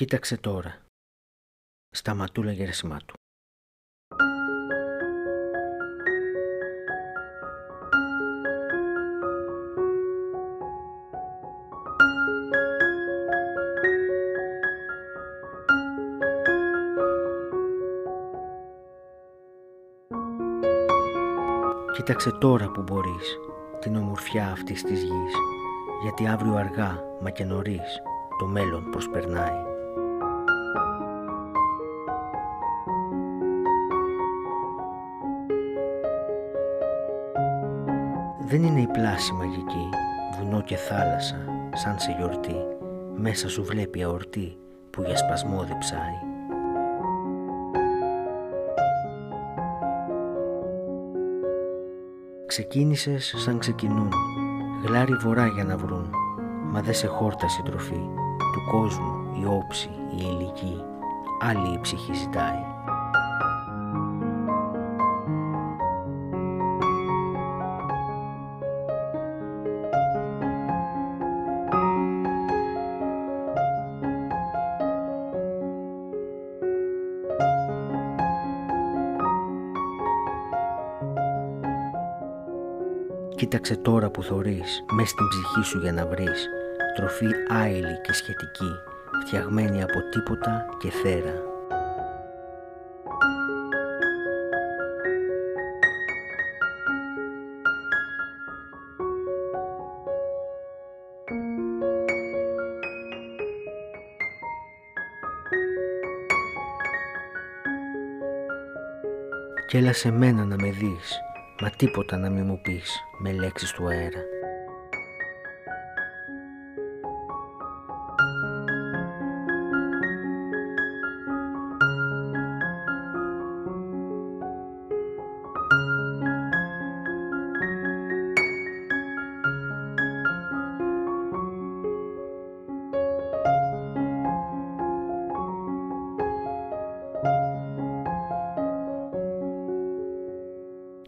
Κοίταξε τώρα. Σταματούλα Γερασιμάτου. Κοίταξε τώρα που μπορείς την ομορφιά αυτής της γης, γιατί αύριο αργά, μα και νωρίς, το μέλλον προσπερνάει. Δεν είναι η πλάση μαγική, βουνό και θάλασσα, σαν σε γιορτή, μέσα σου βλέπει αορτή που για σπασμόδι ψάει. Ξεκίνησες σαν ξεκινούν, γλάρι βορρά για να βρουν, μα δε σε χόρτα συντροφή, του κόσμου η όψη, η ηλική, άλλη η ψυχή ζητάει. Κοίταξε τώρα που θωρείς, μες στην ψυχή σου για να βρεις, τροφή άειλη και σχετική, φτιαγμένη από τίποτα και θέρα. Κι έλα σε μένα να με δεις, μα τίποτα να μην μου πεις με λέξεις του αέρα.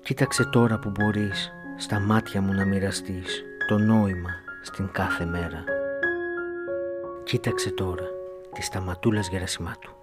Κοίταξε τώρα που μπορείς στα μάτια μου να μοιραστείς το νόημα στην κάθε μέρα. Κοίταξε τώρα τη σταματούλας Γερασιμάτου.